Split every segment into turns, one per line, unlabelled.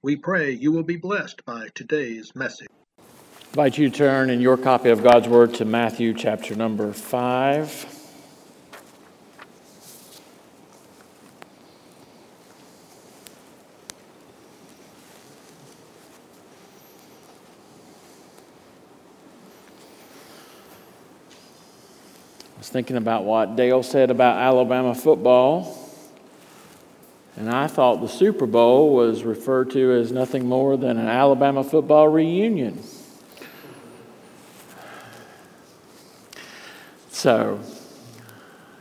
We pray you will be blessed by today's message.
I invite you to turn in your copy of God's Word to Matthew chapter number 5. I was thinking about what Dale said about Alabama football, and I thought the Super Bowl was referred to as nothing more than an Alabama football reunion. So,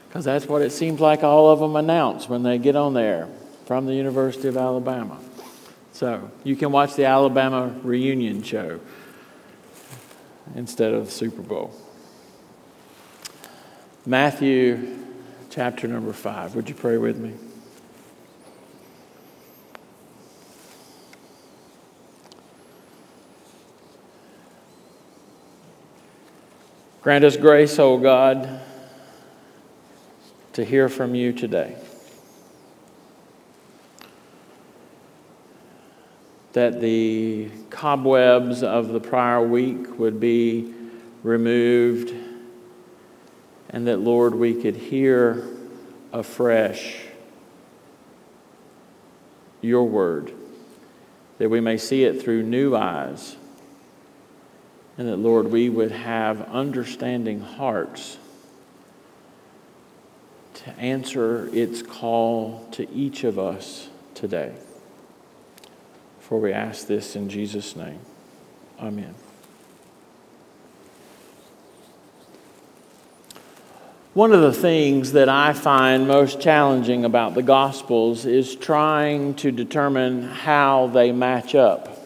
because that's what it seems like all of them announce when they get on there from the University of Alabama. So, you can watch the Alabama reunion show instead of the Super Bowl. Matthew chapter number 5. Would you pray with me? Grant us grace, O God, to hear from you today. That the cobwebs of the prior week would be removed and that, Lord, we could hear afresh your word, that we may see it through new eyes, and that, Lord, we would have understanding hearts to answer its call to each of us today. For we ask this in Jesus' name. Amen. One of the things that I find most challenging about the Gospels is trying to determine how they match up.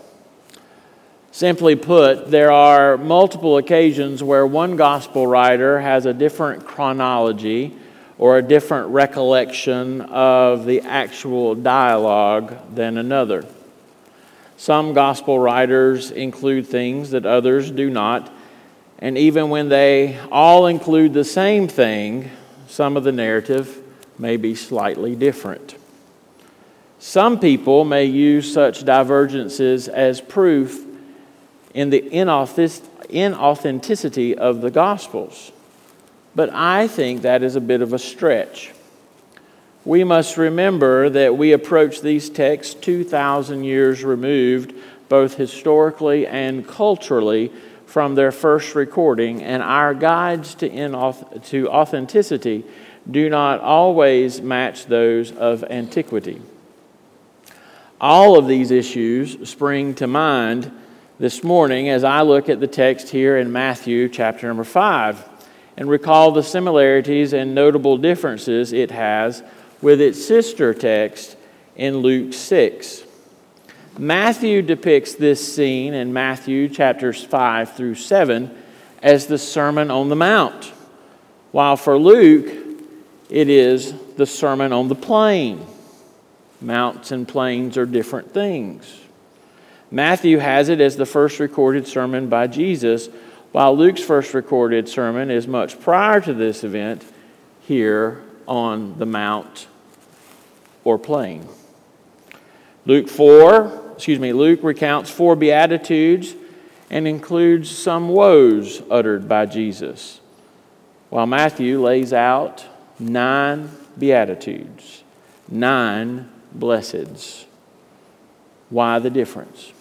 Simply put, there are multiple occasions where one Gospel writer has a different chronology or a different recollection of the actual dialogue than another. Some Gospel writers include things that others do not and even when they all include the same thing, some of the narrative may be slightly different. Some people may use such divergences as proof in the inauthenticity of the Gospels. But I think that is a bit of a stretch. We must remember that we approach these texts 2,000 years removed, both historically and culturally, from their first recording, and our guides to, inauth- to authenticity do not always match those of antiquity. All of these issues spring to mind this morning as I look at the text here in Matthew chapter number 5 and recall the similarities and notable differences it has with its sister text in Luke 6. Matthew depicts this scene in Matthew chapters 5 through 7 as the Sermon on the Mount, while for Luke, it is the Sermon on the Plain. Mounts and plains are different things. Matthew has it as the first recorded sermon by Jesus, while Luke's first recorded sermon is much prior to this event here on the Mount or plain. Luke 4 excuse me, Luke recounts four beatitudes and includes some woes uttered by Jesus, while Matthew lays out nine beatitudes, nine blesseds. Why the difference?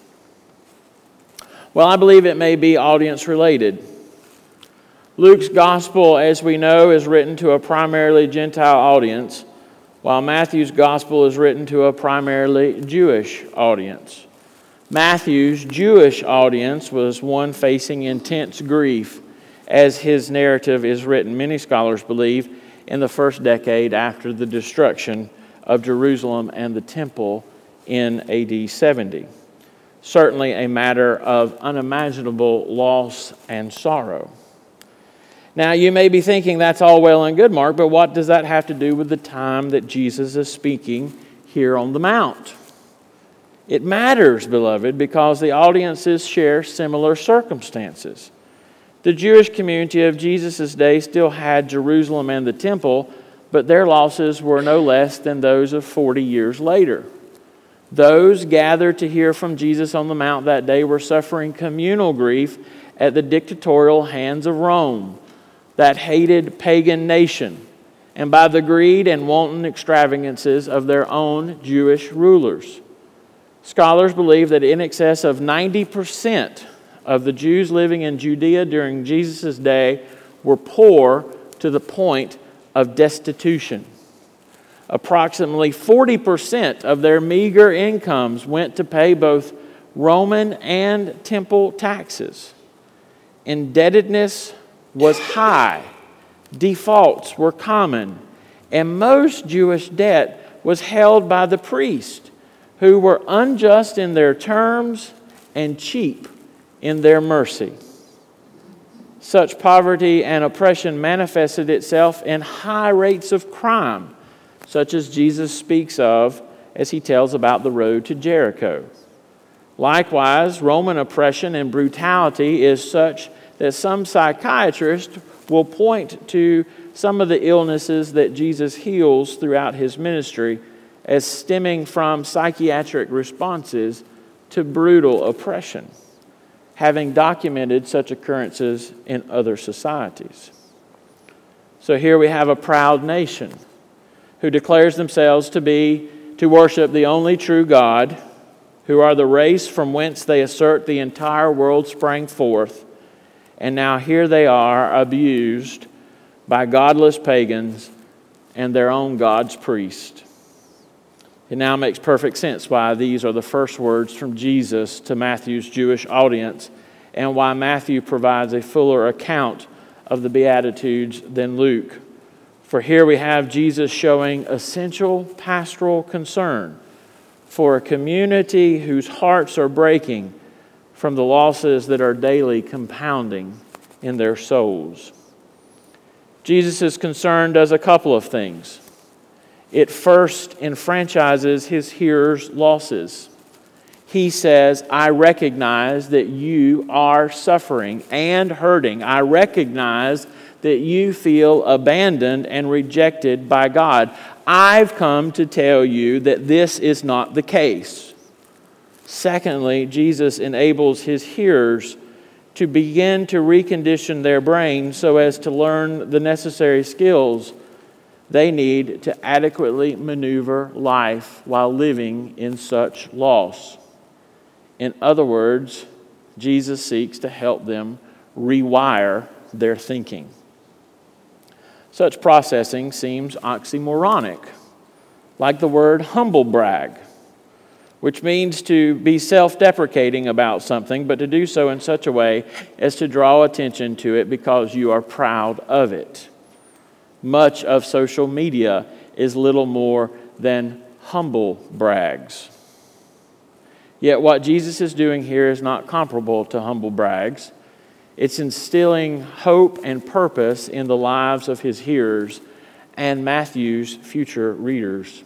Well, I believe it may be audience related. Luke's gospel, as we know, is written to a primarily Gentile audience while Matthew's gospel is written to a primarily Jewish audience. Matthew's Jewish audience was one facing intense grief as his narrative is written, many scholars believe, in the first decade after the destruction of Jerusalem and the temple in AD 70. Certainly a matter of unimaginable loss and sorrow. Now, you may be thinking that's all well and good, Mark, but what does that have to do with the time that Jesus is speaking here on the Mount? It matters, beloved, because the audiences share similar circumstances. The Jewish community of Jesus' day still had Jerusalem and the temple, but their losses were no less than those of 40 years later. Those gathered to hear from Jesus on the Mount that day were suffering communal grief at the dictatorial hands of Rome that hated pagan nation and by the greed and wanton extravagances of their own Jewish rulers. Scholars believe that in excess of 90% of the Jews living in Judea during Jesus' day were poor to the point of destitution. Approximately 40% of their meager incomes went to pay both Roman and temple taxes. Indebtedness was high, defaults were common, and most Jewish debt was held by the priest, who were unjust in their terms and cheap in their mercy. Such poverty and oppression manifested itself in high rates of crime, such as Jesus speaks of as he tells about the road to Jericho. Likewise, Roman oppression and brutality is such that some psychiatrists will point to some of the illnesses that Jesus heals throughout his ministry as stemming from psychiatric responses to brutal oppression, having documented such occurrences in other societies. So here we have a proud nation who declares themselves to be to worship the only true God, who are the race from whence they assert the entire world sprang forth and now here they are abused by godless pagans and their own God's priest. It now makes perfect sense why these are the first words from Jesus to Matthew's Jewish audience and why Matthew provides a fuller account of the Beatitudes than Luke. For here we have Jesus showing essential pastoral concern for a community whose hearts are breaking from the losses that are daily compounding in their souls. Jesus' concern does a couple of things. It first enfranchises his hearers' losses. He says, I recognize that you are suffering and hurting. I recognize that you feel abandoned and rejected by God. I've come to tell you that this is not the case. Secondly, Jesus enables his hearers to begin to recondition their brain so as to learn the necessary skills they need to adequately maneuver life while living in such loss. In other words, Jesus seeks to help them rewire their thinking. Such processing seems oxymoronic, like the word humble brag which means to be self deprecating about something, but to do so in such a way as to draw attention to it because you are proud of it. Much of social media is little more than humble brags. Yet, what Jesus is doing here is not comparable to humble brags. It's instilling hope and purpose in the lives of his hearers and Matthew's future readers.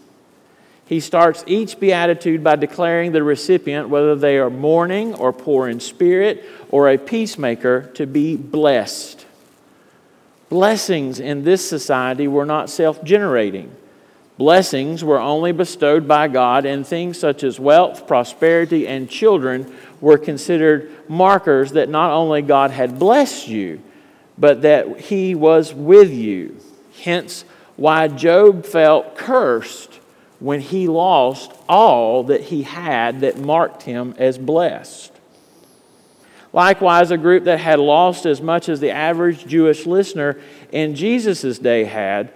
He starts each beatitude by declaring the recipient, whether they are mourning or poor in spirit or a peacemaker, to be blessed. Blessings in this society were not self generating. Blessings were only bestowed by God, and things such as wealth, prosperity, and children were considered markers that not only God had blessed you, but that He was with you. Hence, why Job felt cursed when he lost all that he had that marked him as blessed. Likewise, a group that had lost as much as the average Jewish listener in Jesus' day had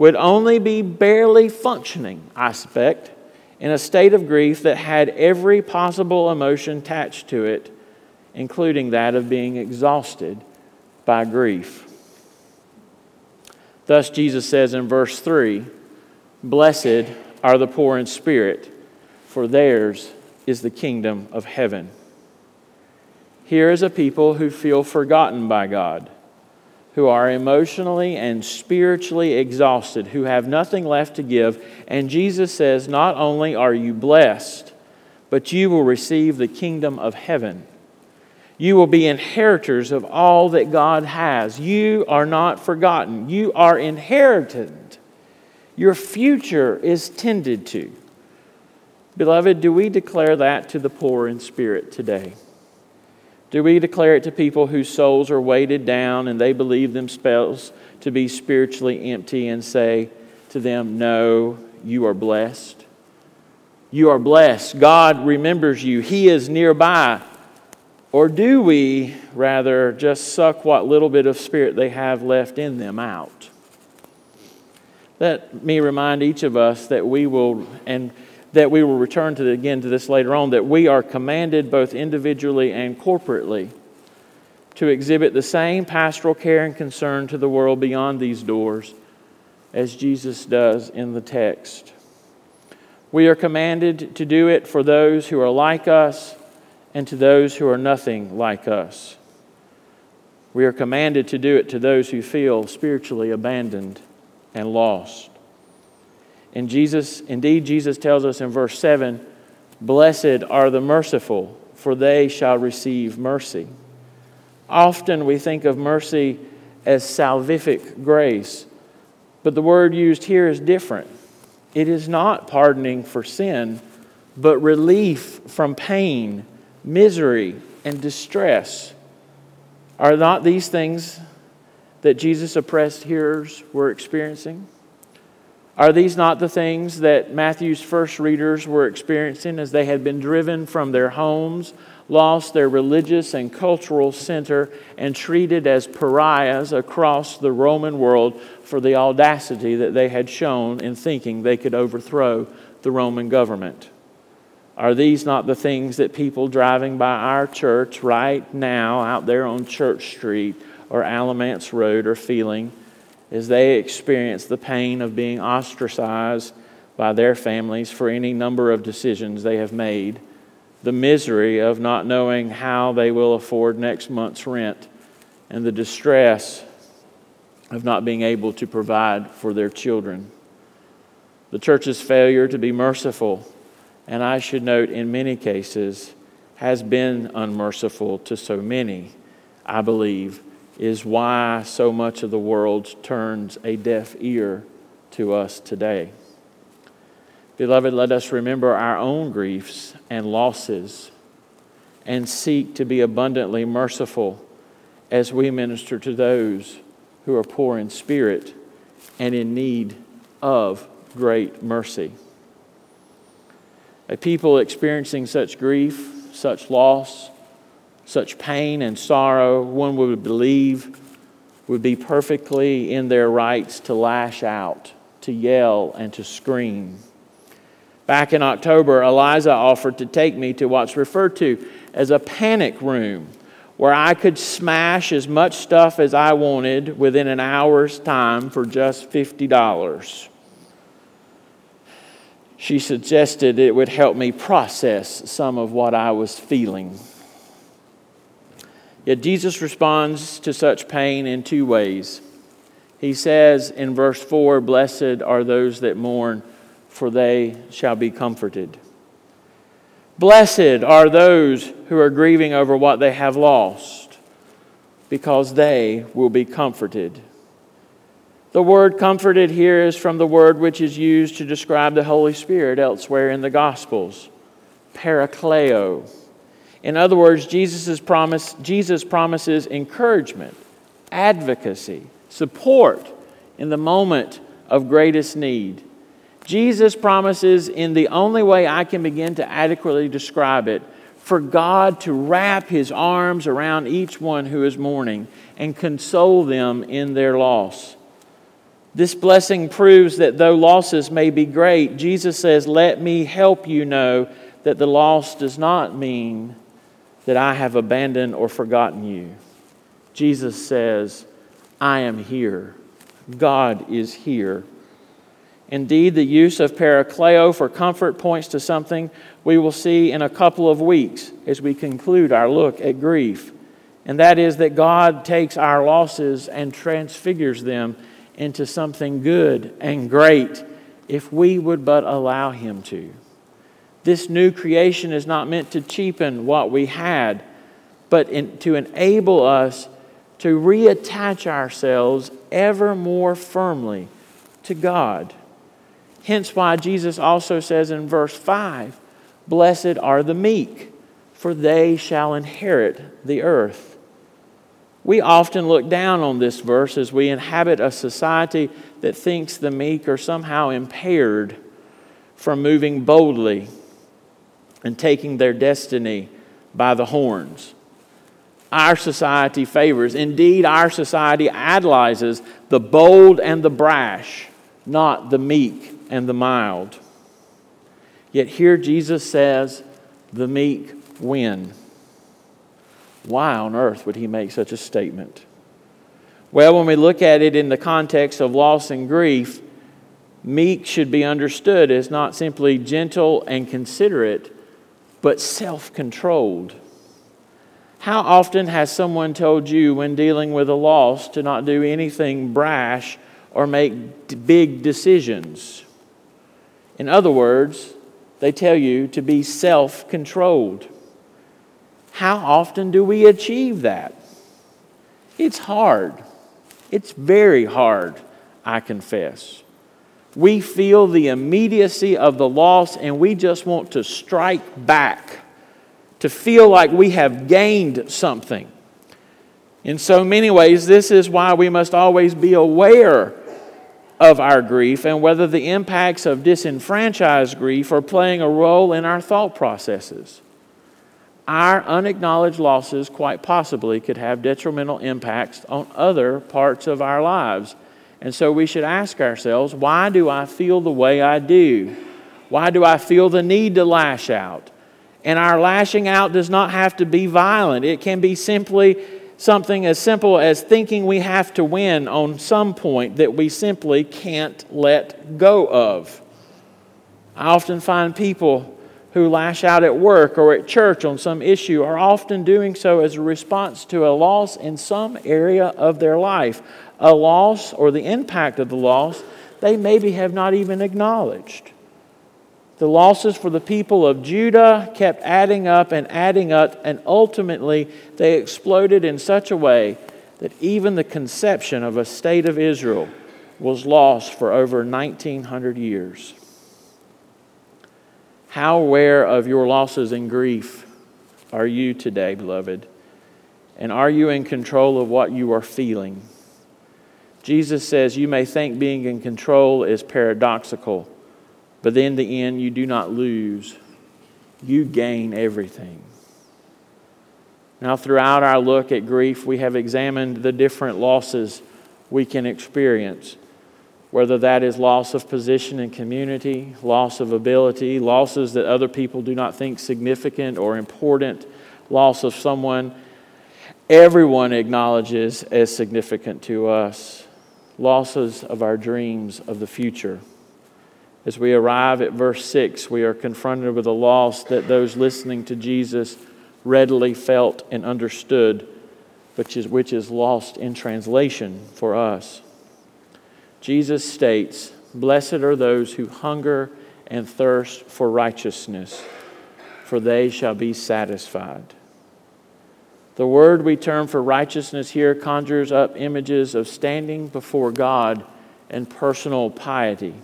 would only be barely functioning, I suspect, in a state of grief that had every possible emotion attached to it, including that of being exhausted by grief. Thus, Jesus says in verse 3 Blessed are the poor in spirit, for theirs is the kingdom of heaven. Here is a people who feel forgotten by God, who are emotionally and spiritually exhausted, who have nothing left to give. And Jesus says, Not only are you blessed, but you will receive the kingdom of heaven. You will be inheritors of all that God has. You are not forgotten. You are inherited. Your future is tended to. Beloved, do we declare that to the poor in spirit today? Do we declare it to people whose souls are weighted down and they believe themselves to be spiritually empty and say to them, No, you are blessed? You are blessed. God remembers you, He is nearby. Or do we rather just suck what little bit of spirit they have left in them out? Let me remind each of us that we will, and that we will return to again to this later on, that we are commanded both individually and corporately to exhibit the same pastoral care and concern to the world beyond these doors as Jesus does in the text. We are commanded to do it for those who are like us and to those who are nothing like us. We are commanded to do it to those who feel spiritually abandoned and lost. And Jesus, indeed, Jesus tells us in verse 7 Blessed are the merciful, for they shall receive mercy. Often we think of mercy as salvific grace, but the word used here is different. It is not pardoning for sin, but relief from pain misery, and distress. Are not these things that Jesus' oppressed hearers were experiencing? Are these not the things that Matthew's first readers were experiencing as they had been driven from their homes, lost their religious and cultural center, and treated as pariahs across the Roman world for the audacity that they had shown in thinking they could overthrow the Roman government? Are these not the things that people driving by our church right now out there on Church Street or Alamance Road are feeling as they experience the pain of being ostracized by their families for any number of decisions they have made, the misery of not knowing how they will afford next month's rent, and the distress of not being able to provide for their children? The church's failure to be merciful and I should note, in many cases, has been unmerciful to so many, I believe, is why so much of the world turns a deaf ear to us today. Beloved, let us remember our own griefs and losses and seek to be abundantly merciful as we minister to those who are poor in spirit and in need of great mercy. A people experiencing such grief, such loss, such pain and sorrow, one would believe would be perfectly in their rights to lash out, to yell, and to scream. Back in October, Eliza offered to take me to what's referred to as a panic room, where I could smash as much stuff as I wanted within an hour's time for just $50 she suggested it would help me process some of what I was feeling. Yet Jesus responds to such pain in two ways. He says in verse 4 Blessed are those that mourn, for they shall be comforted. Blessed are those who are grieving over what they have lost, because they will be comforted. The word comforted here is from the word which is used to describe the Holy Spirit elsewhere in the Gospels, parakleo. In other words, Jesus, promise, Jesus promises encouragement, advocacy, support in the moment of greatest need. Jesus promises, in the only way I can begin to adequately describe it, for God to wrap his arms around each one who is mourning and console them in their loss. This blessing proves that though losses may be great, Jesus says, Let me help you know that the loss does not mean that I have abandoned or forgotten you. Jesus says, I am here. God is here. Indeed, the use of parakleo for comfort points to something we will see in a couple of weeks as we conclude our look at grief. And that is that God takes our losses and transfigures them into something good and great if we would but allow Him to. This new creation is not meant to cheapen what we had, but in, to enable us to reattach ourselves ever more firmly to God. Hence, why Jesus also says in verse 5 Blessed are the meek, for they shall inherit the earth. We often look down on this verse as we inhabit a society that thinks the meek are somehow impaired from moving boldly and taking their destiny by the horns. Our society favors, indeed, our society idolizes the bold and the brash, not the meek and the mild. Yet here Jesus says, the meek win. Why on earth would he make such a statement? Well, when we look at it in the context of loss and grief, meek should be understood as not simply gentle and considerate, but self controlled. How often has someone told you when dealing with a loss to not do anything brash or make big decisions? In other words, they tell you to be self controlled. How often do we achieve that? It's hard. It's very hard, I confess. We feel the immediacy of the loss and we just want to strike back, to feel like we have gained something. In so many ways, this is why we must always be aware of our grief and whether the impacts of disenfranchised grief are playing a role in our thought processes. Our unacknowledged losses quite possibly could have detrimental impacts on other parts of our lives. And so we should ask ourselves why do I feel the way I do? Why do I feel the need to lash out? And our lashing out does not have to be violent, it can be simply something as simple as thinking we have to win on some point that we simply can't let go of. I often find people who lash out at work or at church on some issue are often doing so as a response to a loss in some area of their life, a loss or the impact of the loss they maybe have not even acknowledged. The losses for the people of Judah kept adding up and adding up, and ultimately they exploded in such a way that even the conception of a state of Israel was lost for over 1900 years. How aware of your losses and grief are you today, beloved? And are you in control of what you are feeling? Jesus says you may think being in control is paradoxical. But in the end, you do not lose, you gain everything. Now, throughout our look at grief, we have examined the different losses we can experience, whether that is loss of position in community, loss of ability, losses that other people do not think significant or important, loss of someone everyone acknowledges as significant to us, losses of our dreams of the future. As we arrive at verse 6, we are confronted with a loss that those listening to Jesus readily felt and understood, which is, which is lost in translation for us. Jesus states, Blessed are those who hunger and thirst for righteousness, for they shall be satisfied. The word we term for righteousness here conjures up images of standing before God and personal piety.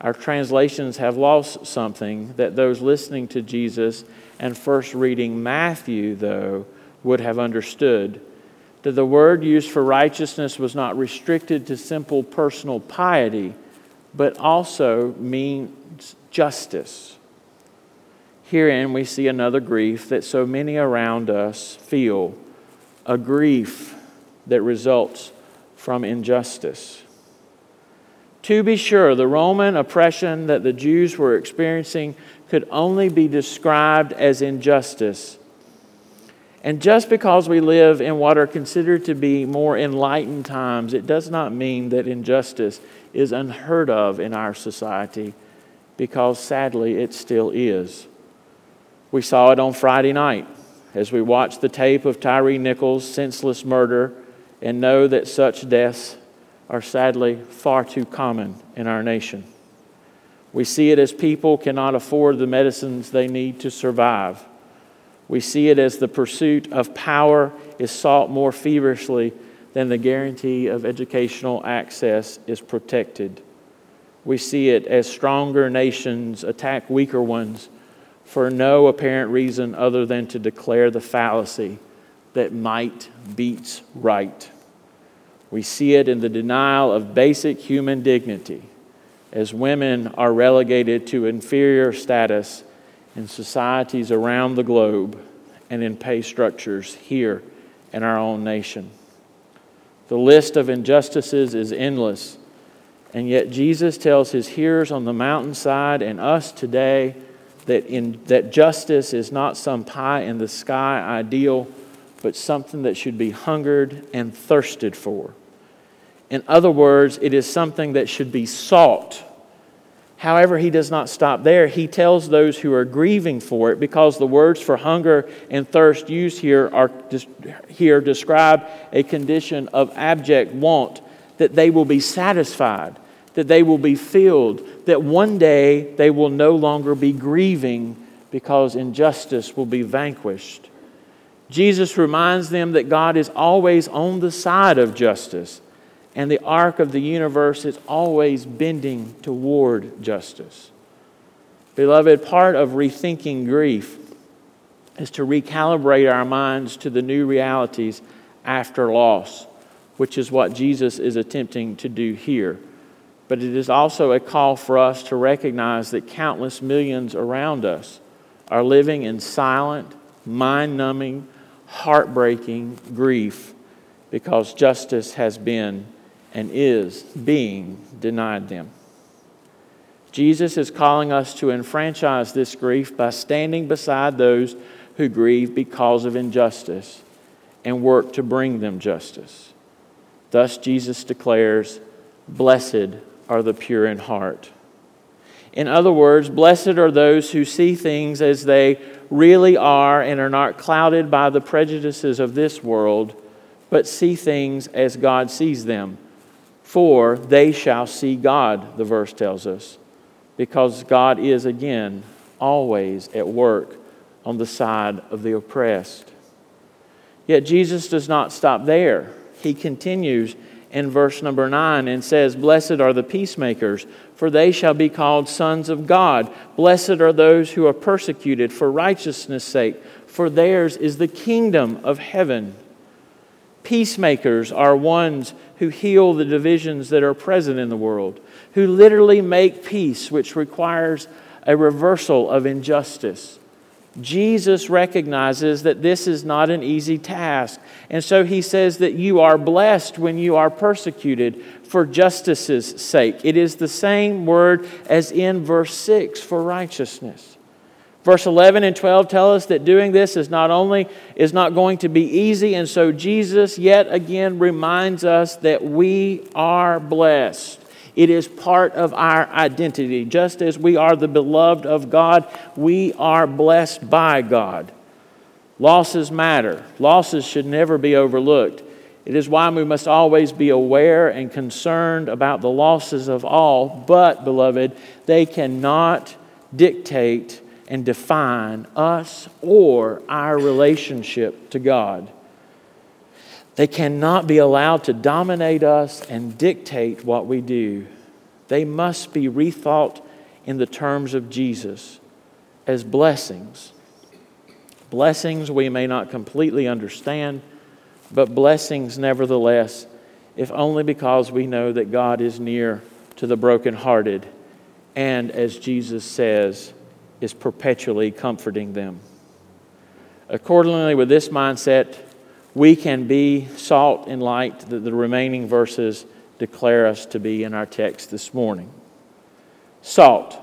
Our translations have lost something that those listening to Jesus and first reading Matthew, though, would have understood. That the word used for righteousness was not restricted to simple personal piety, but also means justice. Herein we see another grief that so many around us feel a grief that results from injustice. To be sure, the Roman oppression that the Jews were experiencing could only be described as injustice. And just because we live in what are considered to be more enlightened times, it does not mean that injustice is unheard of in our society, because sadly it still is. We saw it on Friday night as we watched the tape of Tyre Nichols' senseless murder and know that such deaths are sadly far too common in our nation. We see it as people cannot afford the medicines they need to survive we see it as the pursuit of power is sought more feverishly than the guarantee of educational access is protected. We see it as stronger nations attack weaker ones for no apparent reason other than to declare the fallacy that might beats right. We see it in the denial of basic human dignity as women are relegated to inferior status in societies around the globe and in pay structures here in our own nation. The list of injustices is endless, and yet Jesus tells his hearers on the mountainside and us today that, in, that justice is not some pie in the sky ideal, but something that should be hungered and thirsted for. In other words, it is something that should be sought However, he does not stop there. He tells those who are grieving for it, because the words for hunger and thirst used here are here describe a condition of abject want, that they will be satisfied, that they will be filled, that one day they will no longer be grieving because injustice will be vanquished. Jesus reminds them that God is always on the side of justice and the arc of the universe is always bending toward justice. Beloved, part of rethinking grief is to recalibrate our minds to the new realities after loss, which is what Jesus is attempting to do here. But it is also a call for us to recognize that countless millions around us are living in silent, mind numbing, heartbreaking grief because justice has been and is being denied them. Jesus is calling us to enfranchise this grief by standing beside those who grieve because of injustice and work to bring them justice. Thus, Jesus declares, Blessed are the pure in heart. In other words, blessed are those who see things as they really are and are not clouded by the prejudices of this world, but see things as God sees them for they shall see God, the verse tells us, because God is again always at work on the side of the oppressed. Yet Jesus does not stop there. He continues in verse number 9 and says, Blessed are the peacemakers, for they shall be called sons of God. Blessed are those who are persecuted for righteousness' sake, for theirs is the kingdom of heaven. Peacemakers are ones who heal the divisions that are present in the world, who literally make peace, which requires a reversal of injustice. Jesus recognizes that this is not an easy task. And so he says that you are blessed when you are persecuted for justice's sake. It is the same word as in verse 6 for righteousness. Verse 11 and 12 tell us that doing this is not only is not going to be easy and so Jesus yet again reminds us that we are blessed. It is part of our identity. Just as we are the beloved of God, we are blessed by God. Losses matter. Losses should never be overlooked. It is why we must always be aware and concerned about the losses of all, but, beloved, they cannot dictate and define us or our relationship to God. They cannot be allowed to dominate us and dictate what we do. They must be rethought in the terms of Jesus as blessings. Blessings we may not completely understand, but blessings nevertheless, if only because we know that God is near to the brokenhearted. And as Jesus says, is perpetually comforting them. Accordingly, with this mindset, we can be salt and light that the remaining verses declare us to be in our text this morning. Salt,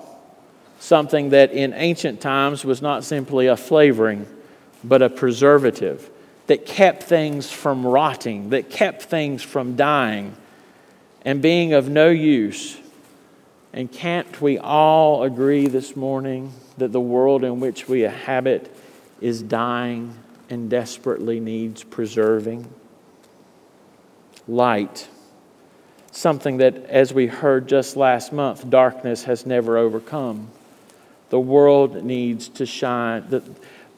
something that in ancient times was not simply a flavoring, but a preservative. that kept things from rotting, that kept things from dying and being of no use. And can't we all agree this morning that the world in which we inhabit is dying and desperately needs preserving? Light, something that, as we heard just last month, darkness has never overcome. The world needs to shine, the,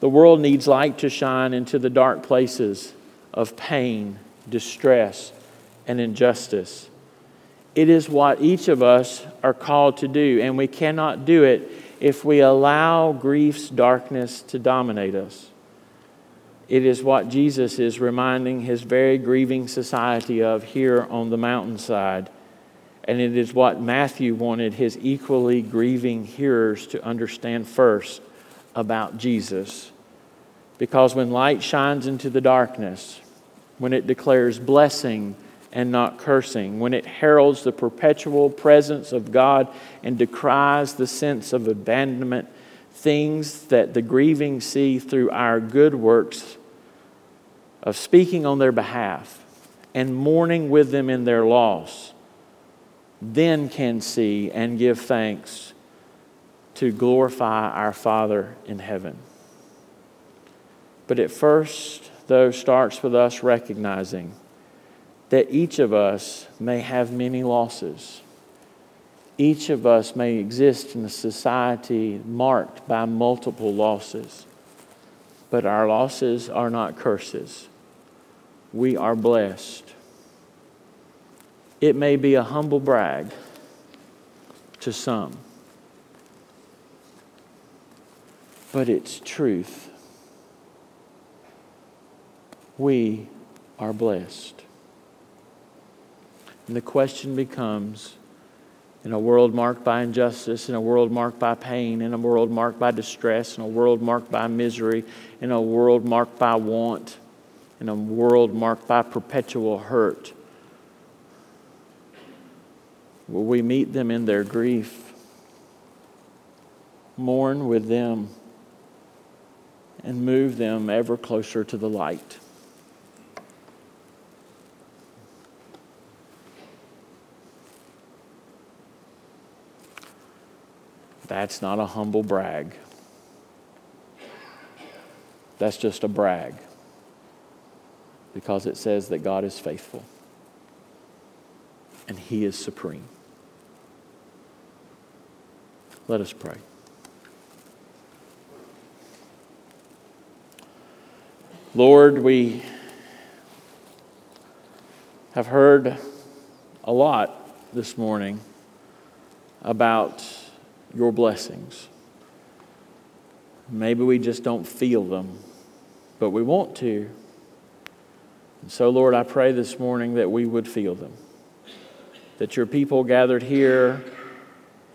the world needs light to shine into the dark places of pain, distress, and injustice. It is what each of us are called to do, and we cannot do it if we allow grief's darkness to dominate us. It is what Jesus is reminding his very grieving society of here on the mountainside. And it is what Matthew wanted his equally grieving hearers to understand first about Jesus. Because when light shines into the darkness, when it declares blessing and not cursing, when it heralds the perpetual presence of God and decries the sense of abandonment, things that the grieving see through our good works of speaking on their behalf and mourning with them in their loss, then can see and give thanks to glorify our Father in heaven. But at first, though, starts with us recognizing that each of us may have many losses. Each of us may exist in a society marked by multiple losses. But our losses are not curses. We are blessed. It may be a humble brag to some, but it's truth. We are blessed. And the question becomes in a world marked by injustice, in a world marked by pain, in a world marked by distress, in a world marked by misery, in a world marked by want, in a world marked by perpetual hurt, will we meet them in their grief, mourn with them, and move them ever closer to the light? That's not a humble brag. That's just a brag because it says that God is faithful and He is supreme. Let us pray. Lord, we have heard a lot this morning about your blessings. Maybe we just don't feel them, but we want to. And so, Lord, I pray this morning that we would feel them. That your people gathered here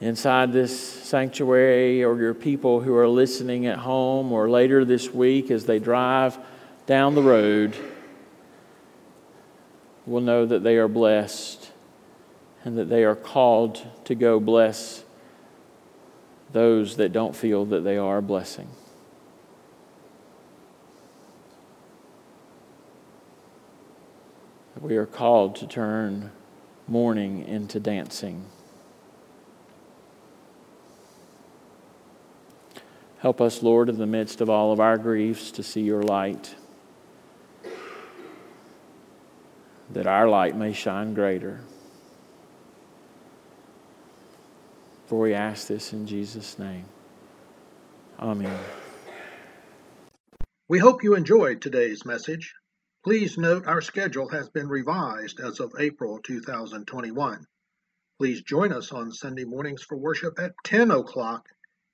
inside this sanctuary, or your people who are listening at home, or later this week as they drive down the road, will know that they are blessed and that they are called to go bless those that don't feel that they are a blessing. We are called to turn mourning into dancing. Help us, Lord, in the midst of all of our griefs, to see your light, that our light may shine greater. For we ask this in Jesus' name. Amen.
We hope you enjoyed today's message. Please note our schedule has been revised as of April 2021. Please join us on Sunday mornings for worship at 10 o'clock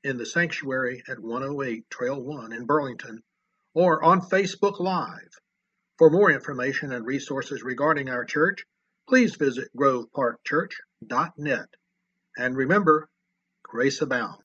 in the sanctuary at 108 Trail 1 in Burlington or on Facebook Live. For more information and resources regarding our church, please visit groveparkchurch.net. And remember, grace abound.